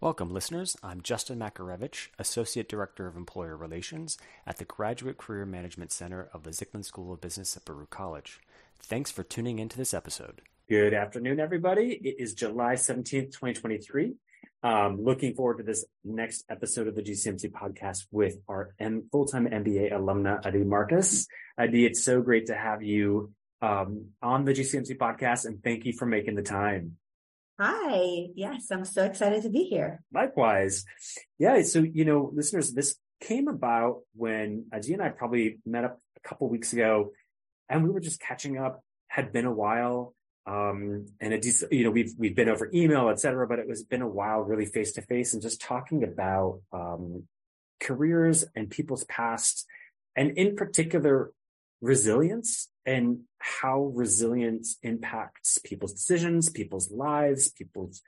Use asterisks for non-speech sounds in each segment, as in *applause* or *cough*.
Welcome, listeners. I'm Justyn Makarewycz, Associate Director of Employer Relations at the Graduate Career Management Center of the Zicklin School of Business at Baruch College. Thanks for tuning into this episode. Good afternoon, everybody. It is July 17th, 2023. Um, looking forward to this next episode of the GCMC podcast with our M- full-time MBA alumna, Adi Markus. Adi, it's so great to have you um, on the GCMC podcast, and thank you for making the time. Hi. Yes, I'm so excited to be here. Likewise. Yeah. So, you know, listeners, this came about when Adi and I probably met up a couple weeks ago and we were just catching up, had been a while. Um, and it, you know, we've, we've been over email, et cetera, but it was been a while really face to face and just talking about, um, careers and people's past and in particular resilience and how resilience impacts people's decisions, people's lives, people's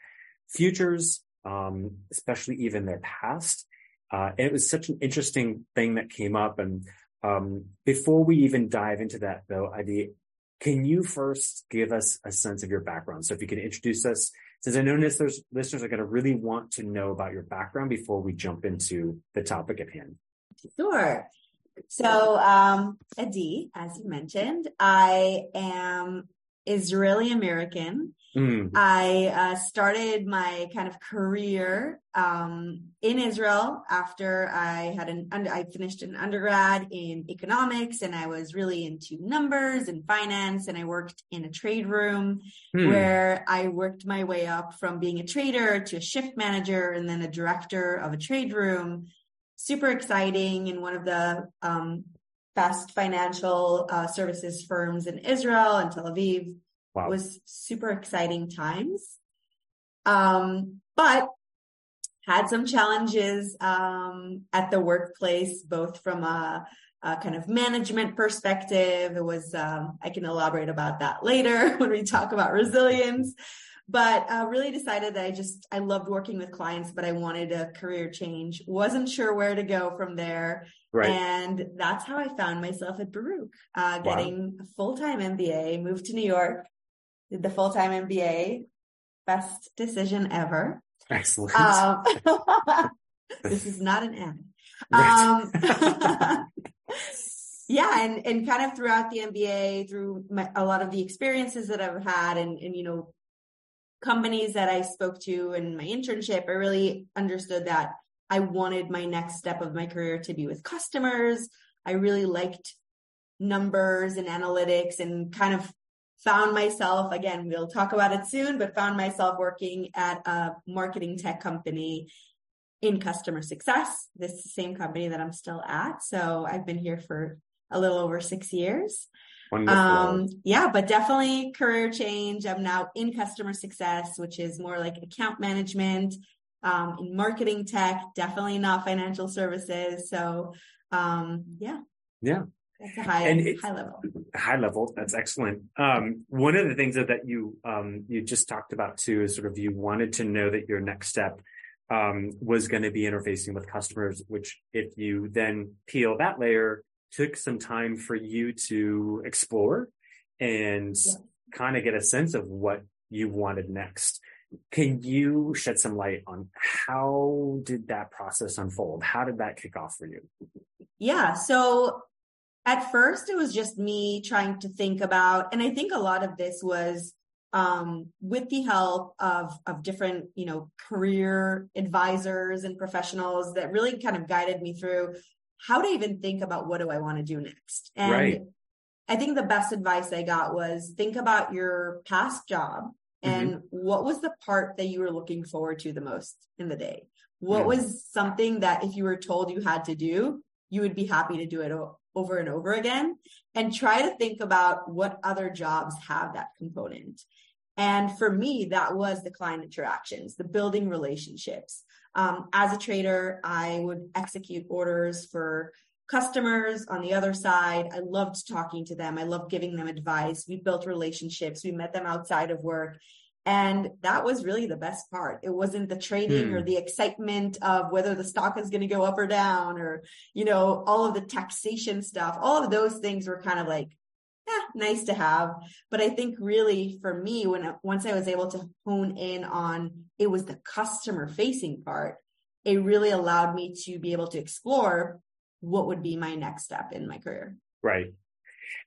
futures, um, especially even their past. Uh, it was such an interesting thing that came up. And um, before we even dive into that, though, Adi, can you first give us a sense of your background? So if you can introduce us, since I know listeners, listeners are going to really want to know about your background before we jump into the topic at hand. Sure. So, um, Adi, as you mentioned, I am Israeli American. Mm. I uh, started my kind of career um, in Israel after I had an under, I finished an undergrad in economics and I was really into numbers and finance and I worked in a trade room mm. where I worked my way up from being a trader to a shift manager and then a director of a trade room super exciting and one of the um, best financial uh, services firms in Israel and Tel Aviv. Wow. It was super exciting times. Um, but had some challenges um, at the workplace, both from a, a, kind of management perspective. It was, um, I can elaborate about that later *laughs* when we talk about resilience but uh, really decided that I just I loved working with clients, but I wanted a career change. wasn't sure where to go from there, right. and that's how I found myself at Baruch, uh, getting wow. a full time MBA. Moved to New York, did the full time MBA. Best decision ever. Excellent. Um, *laughs* this is not an ad. Right. Um, *laughs* yeah, and and kind of throughout the MBA, through my, a lot of the experiences that I've had, and and you know companies that I spoke to in my internship, I really understood that I wanted my next step of my career to be with customers. I really liked numbers and analytics and kind of found myself again we'll talk about it soon but found myself working at a marketing tech company in customer success this same company that i'm still at so i've been here for a little over six years um, yeah, but definitely career change. I'm now in customer success, which is more like account management, um, in marketing tech, definitely not financial services. So, um, yeah. Yeah. That's a high, and high level. High level. That's excellent. Um, one of the things that, that you, um, you just talked about too is sort of you wanted to know that your next step um, was going to be interfacing with customers, which if you then peel that layer, took some time for you to explore and yeah. kind of get a sense of what you wanted next. Can you shed some light on how did that process unfold? How did that kick off for you? Yeah. So at first it was just me trying to think about, and I think a lot of this was um, with the help of of different you know career advisors and professionals that really kind of guided me through how to even think about what do I want to do next. And right. I think the best advice I got was think about your past job and mm-hmm. what was the part that you were looking forward to the most in the day? What was something that if you were told you had to do, you would be happy to do it o- over and over again? And try to think about what other jobs have that component. And for me, that was the client interactions, the building relationships, um, as a trader, I would execute orders for customers on the other side. I loved talking to them. I loved giving them advice. We built relationships. We met them outside of work. And that was really the best part. It wasn't the trading hmm. or the excitement of whether the stock is going to go up or down or, you know, all of the taxation stuff. All of those things were kind of like, nice to have. But I think really for me, when once I was able to hone in on it was the customer facing part, it really allowed me to be able to explore what would be my next step in my career. Right.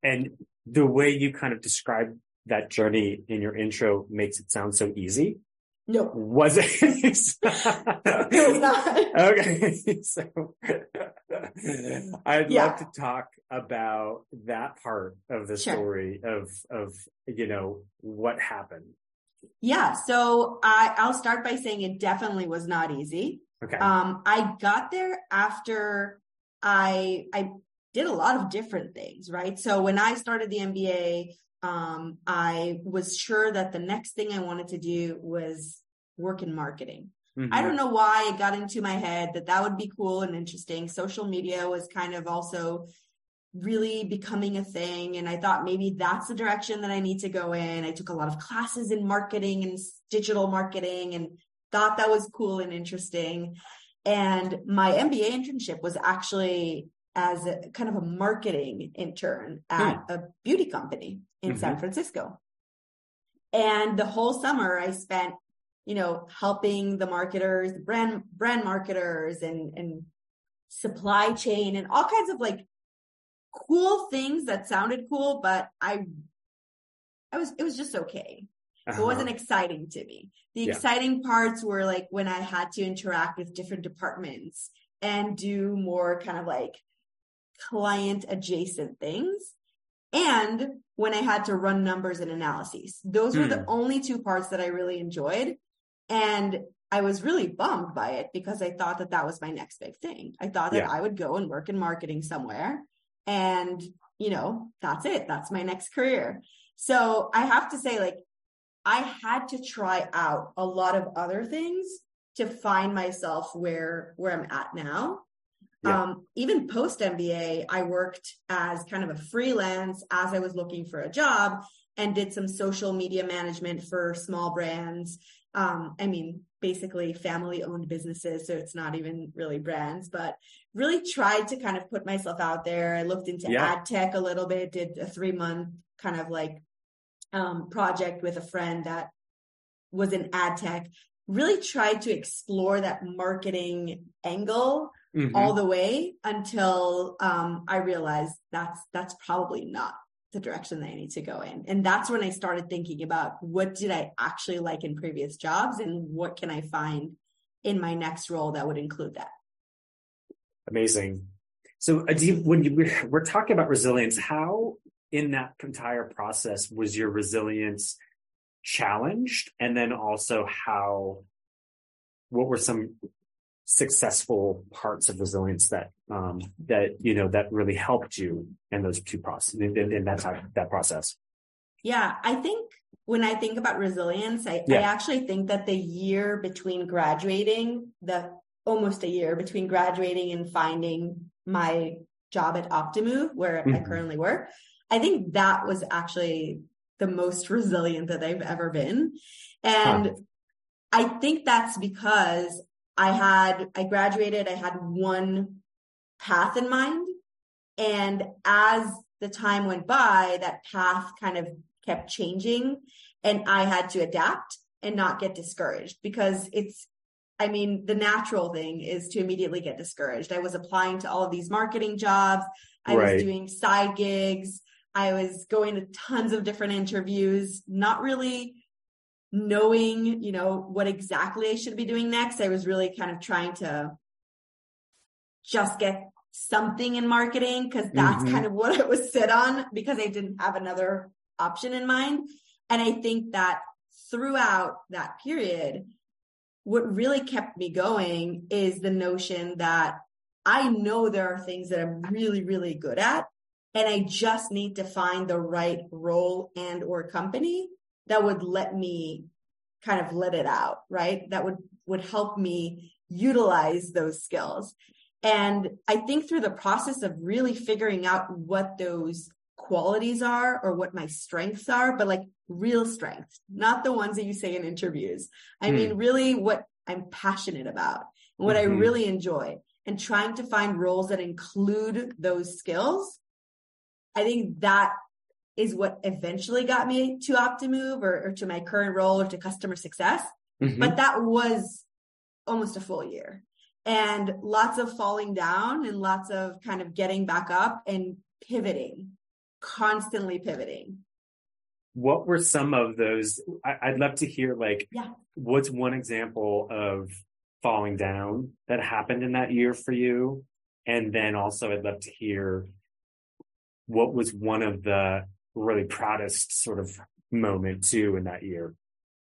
And the way you kind of described that journey in your intro makes it sound so easy. No. Was it? *laughs* was not. *laughs* Okay. *laughs* So I'd Yeah. love to talk about that part of the Sure. story of, of, you know, what happened. Yeah. So I, I'll start by saying it definitely was not easy. Okay. Um, I got there after I I did a lot of different things, right? So when I started the MBA, um, I was sure that the next thing I wanted to do was work in marketing. I Mhm. don't know why it got into my head that that would be cool and interesting. Social media was kind of also really becoming a thing. And I thought maybe that's the direction that I need to go in. I took a lot of classes in marketing and digital marketing and thought that was cool and interesting. And my MBA internship was actually as a kind of a marketing intern at a beauty company in San Francisco. And the whole summer I spent, you know, helping the marketers, brand brand marketers and and supply chain and all kinds of like cool things that sounded cool, but I I was it was just okay. It Uh-huh. wasn't exciting to me. The Yeah. exciting parts were like when I had to interact with different departments and do more kind of like client adjacent things. And when I had to run numbers and analyses, those were the Hmm. only two parts that I really enjoyed. And I was really bummed by it because I thought that that was my next big thing. I thought that Yeah. I would go and work in marketing somewhere and, you know, that's it. That's my next career. So I have to say, like, I had to try out a lot of other things to find myself where where I'm at now. Yeah. Um, even post MBA, I worked as kind of a freelance as I was looking for a job and did some social media management for small brands. Um, I mean, basically family owned businesses. So it's not even really brands, but really tried to kind of put myself out there. I looked into Yeah. ad tech a little bit, did a three month kind of like um, project with a friend that was in ad tech, really tried to explore that marketing angle Mhm. all the way until um, I realized that's that's probably not the direction that I need to go in. And that's when I started thinking about what did I actually like in previous jobs and what can I find in my next role that would include that. Amazing. So, Adi, when you, we're talking about resilience, how in that entire process was your resilience challenged? And then also how, what were some successful parts of resilience that, um, that, you know, that really helped you in those two process, in, in, that time, that process? Yeah, I think when I think about resilience, I, I actually think that the year between graduating, the almost a year between graduating and finding my job at Optimove, where I Mhm. currently work, I think that was actually the most *laughs* resilient that I've ever been. And I think that's because I had, I graduated, I had one path in mind. And as the time went by, that path kind of kept changing and I had to adapt and not get discouraged because it's, I mean, the natural thing is to immediately get discouraged. I was applying to all of these marketing jobs. I Right. was doing side gigs. I was going to tons of different interviews, not really knowing, you know, what exactly I should be doing next. I was really kind of trying to just get something in marketing because that's Mhm. kind of what *laughs* I was set on because I didn't have another option in mind. And I think that throughout that period, what really kept me going is the notion that I know there are things that I'm really, really good at. And I just need to find the right role and or company that would let me kind of let it out, right? That would, would help me utilize those skills. And I think through the process of really figuring out what those qualities are or what my strengths are, but like real strengths, not the ones that you say in interviews. I Hmm. mean, really what I'm passionate about, and what I Mhm. really enjoy, and trying to find roles that include those skills. I think that is what eventually got me to Optimove or, or to my current role or to customer success. Mm-hmm. But that was almost a full year and lots of falling down and lots of kind of getting back up and pivoting, constantly pivoting. What were some of those? I, would love to hear, like, yeah. what's one example of falling down that happened in that year for you? And then also, I'd love to hear what was one of the really proudest sort of moment too in that year.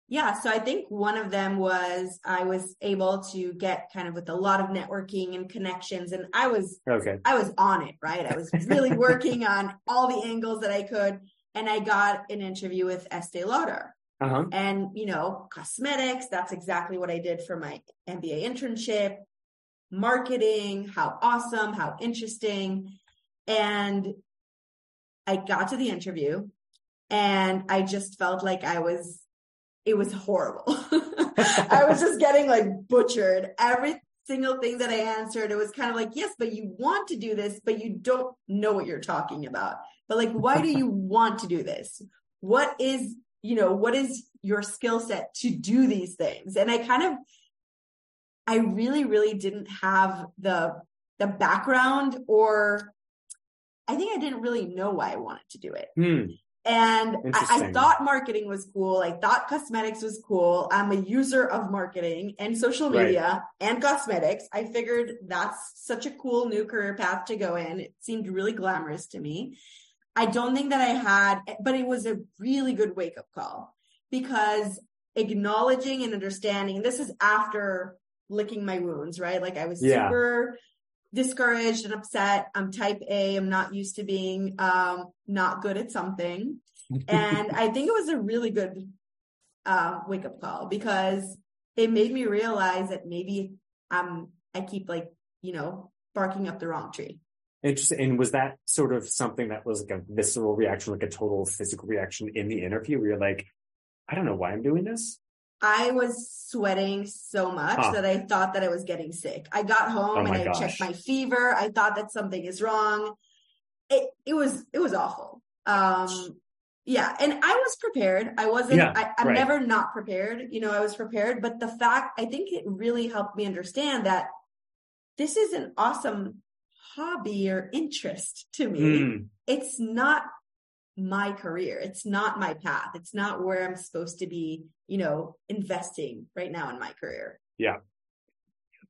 Yeah, so I think one of them was I was able to get kind of with a lot of networking and connections and I was okay. I was on it, right? I was really working on all the angles that I could and I got an interview with Estee Lauder. Uh-huh. And, you know, cosmetics, that's exactly what I did for my MBA internship. Marketing, how awesome, how interesting. And I got to the interview and I just felt like I was it was horrible. *laughs* I was just getting like butchered. Every single thing that I answered, it was kind of like, yes, but you want to do this, but you don't know what you're talking about. But like, why do you *laughs* want to do this? What is, you know, what is your skill set to do these things? And I kind of, I really, really didn't have the, the background or I think I didn't really know why I wanted to do it. Hmm. And I, I, thought marketing was cool. I thought cosmetics was cool. I'm a user of marketing and social media right. and cosmetics. I figured that's such a cool new career path to go in. It seemed really glamorous to me. I don't think that I had, but it was a really good wake up call because acknowledging and understanding, this is after licking my wounds, right? Like I was yeah. super discouraged and upset. I'm type A. I'm not used to being um, not good at something. and I think it was a really good uh, wake up call because it made me realize that maybe um, I keep like, you know, barking up the wrong tree. Interesting. And was that sort of something that was like a visceral reaction, like a total physical reaction in the interview where you're like, I don't know why I'm doing this? I was sweating so much huh. that I thought that I was getting sick. I got home oh and I gosh. checked my fever. I thought that something is wrong. It it was it was awful. Um yeah, and I was prepared. I wasn't yeah, I, am right. never not prepared. You know, I was prepared, but the fact I think it really helped me understand that this is an awesome hobby or interest to me. Mm. It's not my career. It's not my path. It's not where I'm supposed to be, you know, investing right now in my career. Yeah.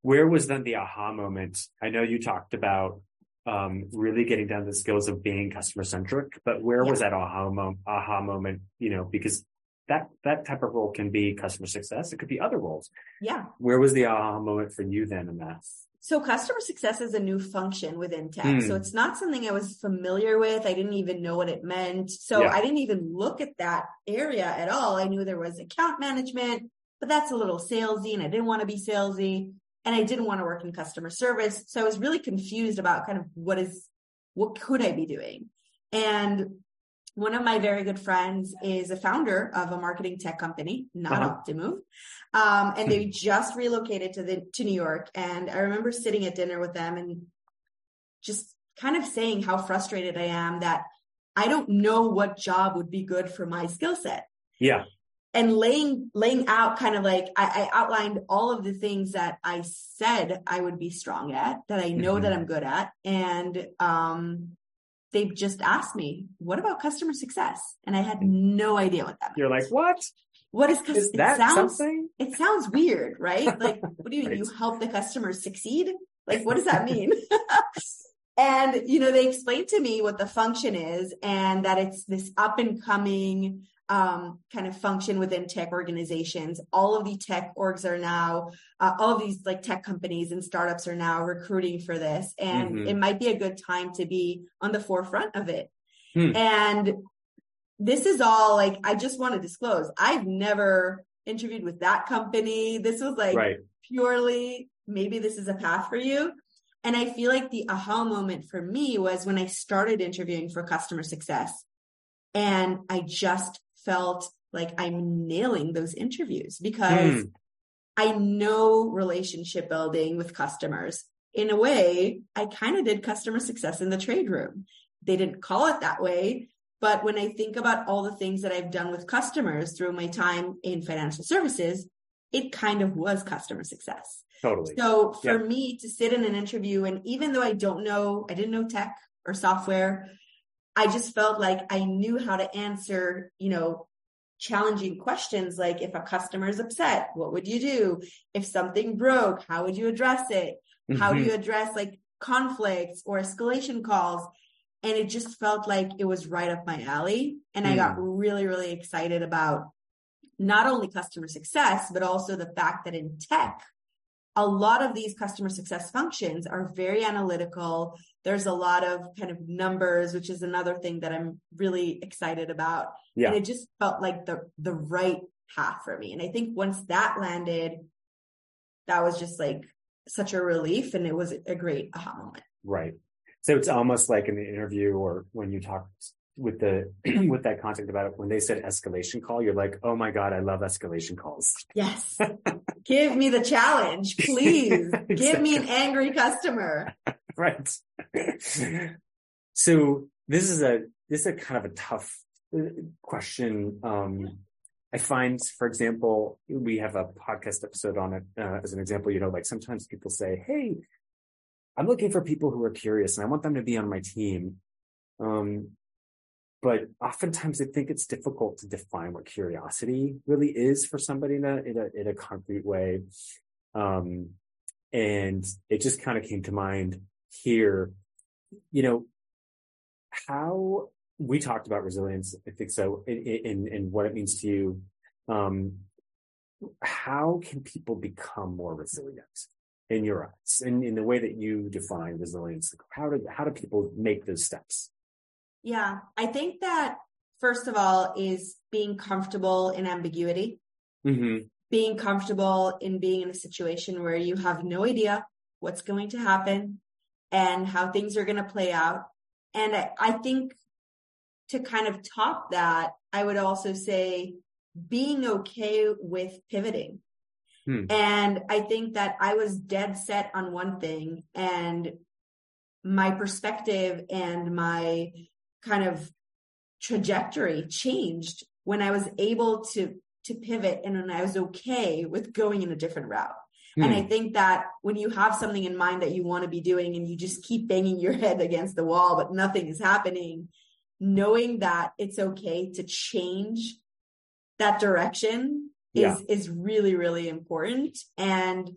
Where was then the aha moment? I know you talked about um, really getting down to the skills of being customer centric, but where yeah. was that aha, mo- aha moment? You know, because that that type of role can be customer success. It could be other roles. Yeah. Where was the aha moment for you then in that? So customer success is a new function within tech. Mm. So hmm. it's not something I was familiar with. I didn't even know what it meant. So yeah. I didn't even look at that area at all. I knew there was account management, but that's a little salesy and I didn't want to be salesy and I didn't want to work in customer service. So I was really confused about kind of what is, what could I be doing? And one of my very good friends is a founder of a marketing tech company, not uh-huh. Optimove. Um, and they hmm. just relocated to the, to New York. And I remember sitting at dinner with them and just kind of saying how frustrated I am that I don't know what job would be good for my skill set. Yeah. And laying, laying out kind of like I, I, outlined all of the things that I said I would be strong at, that I know mm-hmm. that I'm good at. And, um, they just asked me, what about customer success? And I had hmm. no idea what that meant. You're like, what? What is, is that sounds, something? It sounds weird, right? *laughs* Like, what do you mean? right. You help the customers succeed? Like, what does that *laughs* mean? *laughs* and, you know, they explained to me what the function is and that it's this up and coming, um, kind of function within tech organizations. All of the tech orgs are now, uh, all of these like tech companies and startups are now recruiting for this. And mm-hmm. it might be a good time to be on the forefront of it. Hmm. And this is all like, I just want to disclose, I've never interviewed with that company. This was like right. purely, maybe this is a path for you. And I feel like the aha moment for me was when I started interviewing for customer success. And I just felt like I'm nailing those interviews because mm. I know relationship building with customers. In a way, I kind of did customer success in the trade room. They didn't call it that way, But when I think about all the things that I've done with customers through my time in financial services, it kind of was customer success. Totally. So for yep. me to sit in an interview, and even though I don't know, I didn't know tech or software, I just felt like I knew how to answer, you know, challenging questions like if a customer is upset, what would you do? If something broke, how would you address it? Mm-hmm. How do you mm-hmm. address like conflicts or escalation calls? And it just felt like it was right up my alley. And mm. I got mm. really, really excited about not only customer success, but also the fact that in tech, a lot of these customer success functions are very analytical. There's a lot of kind of numbers, which is another thing that I'm really excited about. Yeah. And it just felt like the the right path for me. And I think once that landed, that was just like such a relief and it was a great aha moment. Right. So it's almost like in the interview or when you talk with the *clears throat* with that content about it when they said escalation call you're like oh my god i love escalation calls. Yes. *laughs* Give me the challenge please. *laughs* Exactly. give me an angry customer. *laughs* Right. So this is a this is a kind of a tough uh, question. Um i find for example we have a podcast episode on it uh, as an example you know like sometimes people say hey i'm looking for people who are curious and i want them to be on my team. Um but oftentimes I think it's difficult to define what curiosity really is for somebody in a in a, in a concrete way. Um, and it just kind of came to mind here, you know, how we talked about resilience. I think so, in in, what it means to you. Um, how can people become more resilient in your eyes, in, in the way that you define resilience? How do how do people make those steps? Yeah, I think that first of all is being comfortable in ambiguity, mm-hmm. being comfortable in being in a situation where you have no idea what's going to happen and how things are going to play out. And I, I think to kind of top that, I would also say being okay with pivoting. Hmm. And I think that I was dead set on one thing and my perspective and my kind of trajectory changed when I was able to to pivot and when I was okay with going in a different route. Mm. And I hmm. think that when you have something in mind that you want to be doing and you just keep banging your head against the wall, but nothing is happening, knowing that it's okay to change that direction is, yeah. is really, really important. And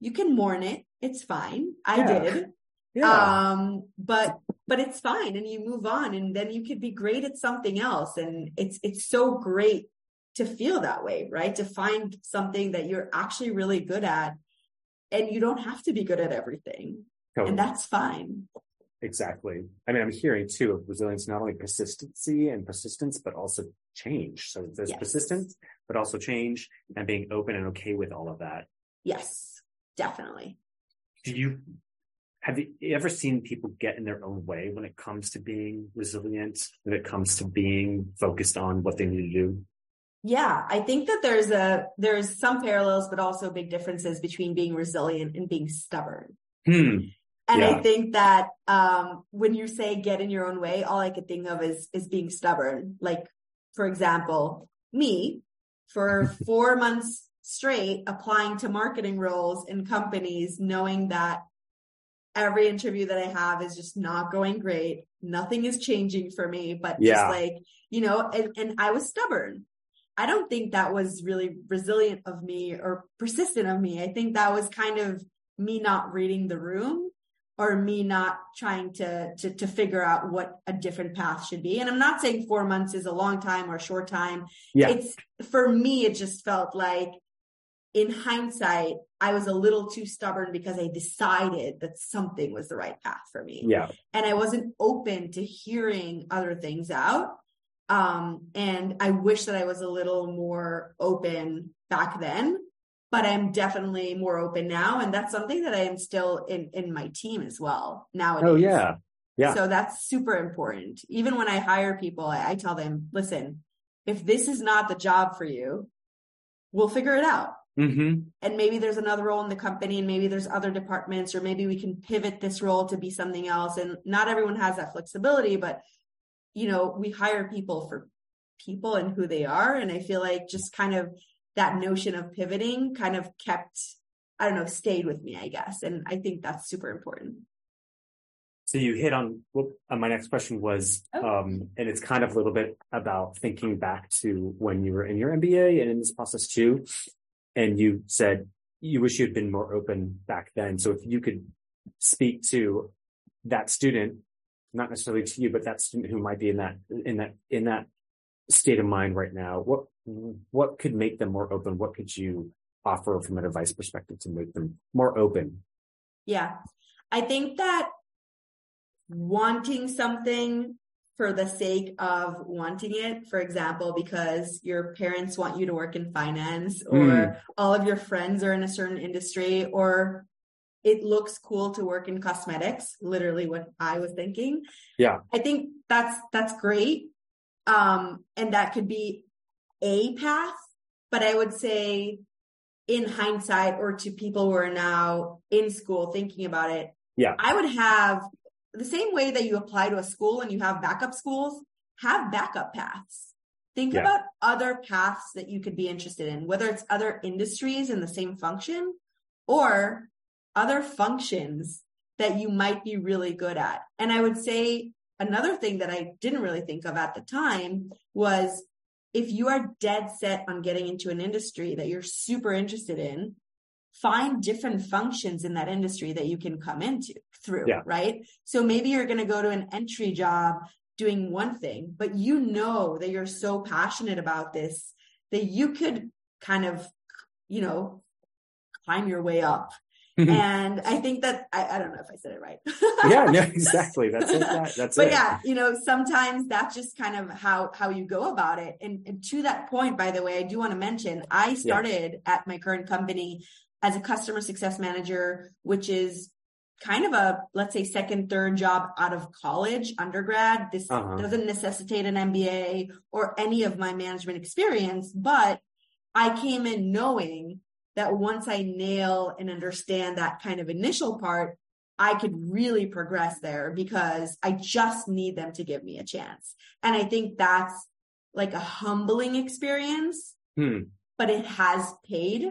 you can mourn it. It's fine. I yeah. did. *laughs* Yeah. Um, but but it's fine and you move on and then you could be great at something else and it's it's so great to feel that way right? To find something that you're actually really good at and you don't have to be good at everything totally. and that's fine. Exactly. I mean i'm hearing too of resilience not only persistency and persistence but also change. So there's yes. persistence but also change and being open and okay with all of that. Yes. Definitely. Do you have you ever seen people get in their own way when it comes to being resilient, when it comes to being focused on what they need to do? Yeah, I think that there's a there's some parallels, but also big differences between being resilient and being stubborn. Hmm. And yeah. I think that um, when you say get in your own way, all I could think of is is being stubborn. Like, for example, me for *laughs* four months straight applying to marketing roles in companies, knowing that every interview that I have is just not going great. Nothing is changing for me, but yeah. just like, you know, and, and I was stubborn. I don't think that was really resilient of me or persistent of me. I think that was kind of me not reading the room or me not trying to, to, to figure out what a different path should be. And I'm not saying four months is a long time or a short time. Yeah. It's for me, it just felt like in hindsight, I was a little too stubborn because I decided that something was the right path for me. Yeah. And I wasn't open to hearing other things out. Um, and I wish that I was a little more open back then, but I'm definitely more open now. And that's something that I am still in, in my team as well nowadays. Oh, yeah. Yeah. So that's super important. Even when I hire people, I, I tell them, listen, if this is not the job for you, we'll figure it out Mm-hmm. And maybe there's another role in the company, and maybe there's other departments, or maybe we can pivot this role to be something else. And not everyone has that flexibility, but you know, we hire people for people and who they are. And I feel like just kind of that notion of pivoting kind of kept, I don't know, stayed with me, I guess. And I think that's super important. So you hit on well, uh, my next question was, oh. um, and it's kind of a little bit about thinking back to when you were in your MBA and in this process too. And you said you wish you had been more open back then. So if you could speak to that student, not necessarily to you, but that student who might be in that in that in that state of mind right now, what what could make them more open? What could you offer from an advice perspective to make them more open? Yeah. I think that wanting something for the sake of wanting it, for example, because your parents want you to work in finance or mm. all of your friends are in a certain industry or it looks cool to work in cosmetics, literally what I was thinking. Yeah. I think that's that's great. Um and that could be a path, but I would say in hindsight or to people who are now in school thinking about it, yeah. I would have the same way that you apply to a school and you have backup schools, have backup paths. Think yeah. about other paths that you could be interested in, whether it's other industries in the same function or other functions that you might be really good at. And I would say another thing that I didn't really think of at the time was if you are dead set on getting into an industry that you're super interested in, find different functions in that industry that you can come into through, yeah. right? So maybe you're going to go to an entry job doing one thing, but you know that you're so passionate about this that you could kind of, you know, climb your way up. *laughs* And I think that I, I, don't know if I said it right. yeah, no, *laughs* exactly. That's it. That, that's but it. yeah, you know, sometimes that's just kind of how how you go about it. And, and to that point, by the way, I do want to mention I started yeah. at my current company as a customer success manager, which is kind of a, let's say, second, third job out of college, undergrad. This uh-huh. doesn't necessitate an MBA or any of my management experience, but I came in knowing that once I nail and understand that kind of initial part, I could really progress there because I just need them to give me a chance. And I think that's like a humbling experience, hmm. but it has paid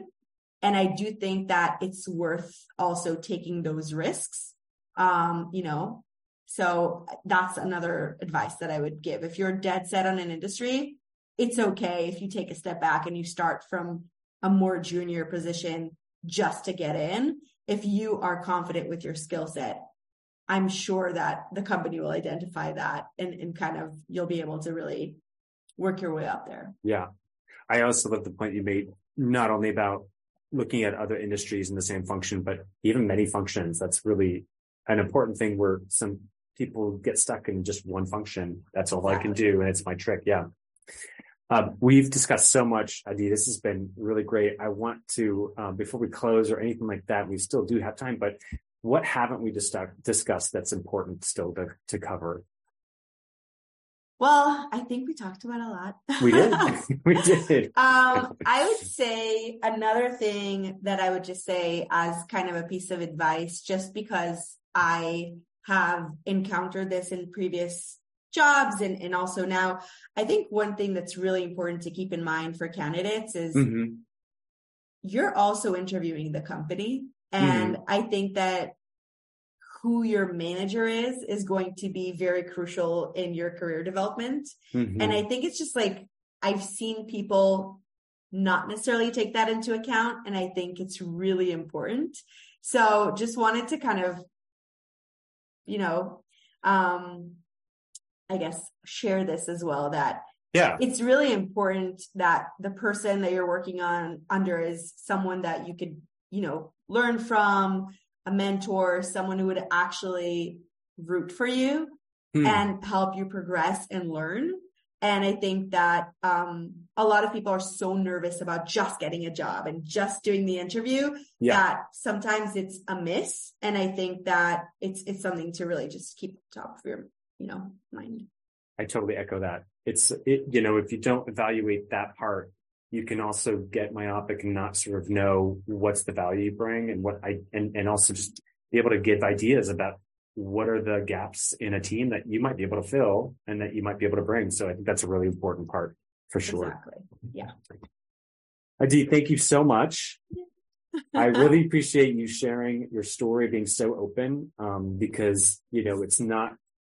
and I do think that it's worth also taking those risks. Um, you know, so that's another advice that I would give. If you're dead set on an industry, it's okay if you take a step back and you start from a more junior position just to get in. If you are confident with your skill set, I'm sure that the company will identify that and, and kind of you'll be able to really work your way up there. Yeah. I also love the point you made, not only about looking at other industries in the same function, but even many functions. That's really an important thing where some people get stuck in just one function. That's all exactly. I can do. And it's my trick. Yeah. Uh, we've discussed so much, Adi. This has been really great. I want to, um, before we close or anything like that, we still do have time, but what haven't we just discussed that's important still to, to cover? Well, I think we talked about a lot. We did. *laughs* we did. um, I would say another thing that I would just say as kind of a piece of advice, just because I have encountered this in previous jobs and, and also now, I think one thing that's really important to keep in mind for candidates is mm-hmm. you're also interviewing the company. And mm-hmm. I think that who your manager is is going to be very crucial in your career development. Mm-hmm. And I think it's just like I've seen people not necessarily take that into account. And I think it's really important. So just wanted to kind of, you know, um, I guess share this as well that yeah it's really important that the person that you're working on under is someone that you could you know learn from a mentor, someone who would actually root for you hmm. and help you progress and learn. And I think that um, a lot of people are so nervous about just getting a job and just doing the interview yeah. that sometimes it's a miss. And I think that it's it's something to really just keep top of your you know mind. I totally echo that. It's it you know if you don't evaluate that part, you can also get myopic and not sort of know what's the value you bring and what I, and, and also just be able to give ideas about what are the gaps in a team that you might be able to fill and that you might be able to bring. So I think that's a really important part for sure. Exactly. Yeah. Adi, thank you so much. *laughs* I really appreciate you sharing your story, being so open, um, because, you know, it's not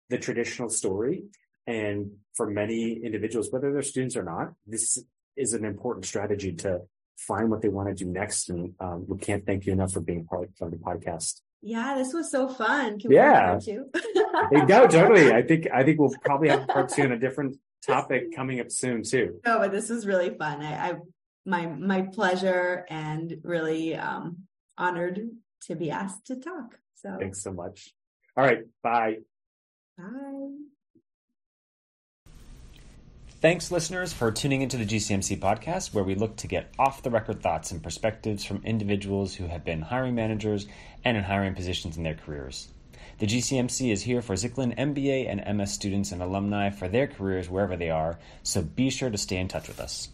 the traditional story. And for many individuals, whether they're students or not, this is an important strategy to find what they want to do next. And um, we can't thank you enough for being part of the podcast. Yeah, this was so fun. Can yeah, *laughs* no, totally. I think I think we'll *laughs* probably have part two on a different topic coming up soon too. No, but this was really fun. I, I my my pleasure and really um, honored to be asked to talk. So thanks so much. All right, bye. Bye. Thanks, listeners, for tuning into the GCMC podcast, where we look to get off the record thoughts and perspectives from individuals who have been hiring managers and in hiring positions in their careers. The GCMC is here for Zicklin MBA and MS students and alumni for their careers wherever they are, so be sure to stay in touch with us.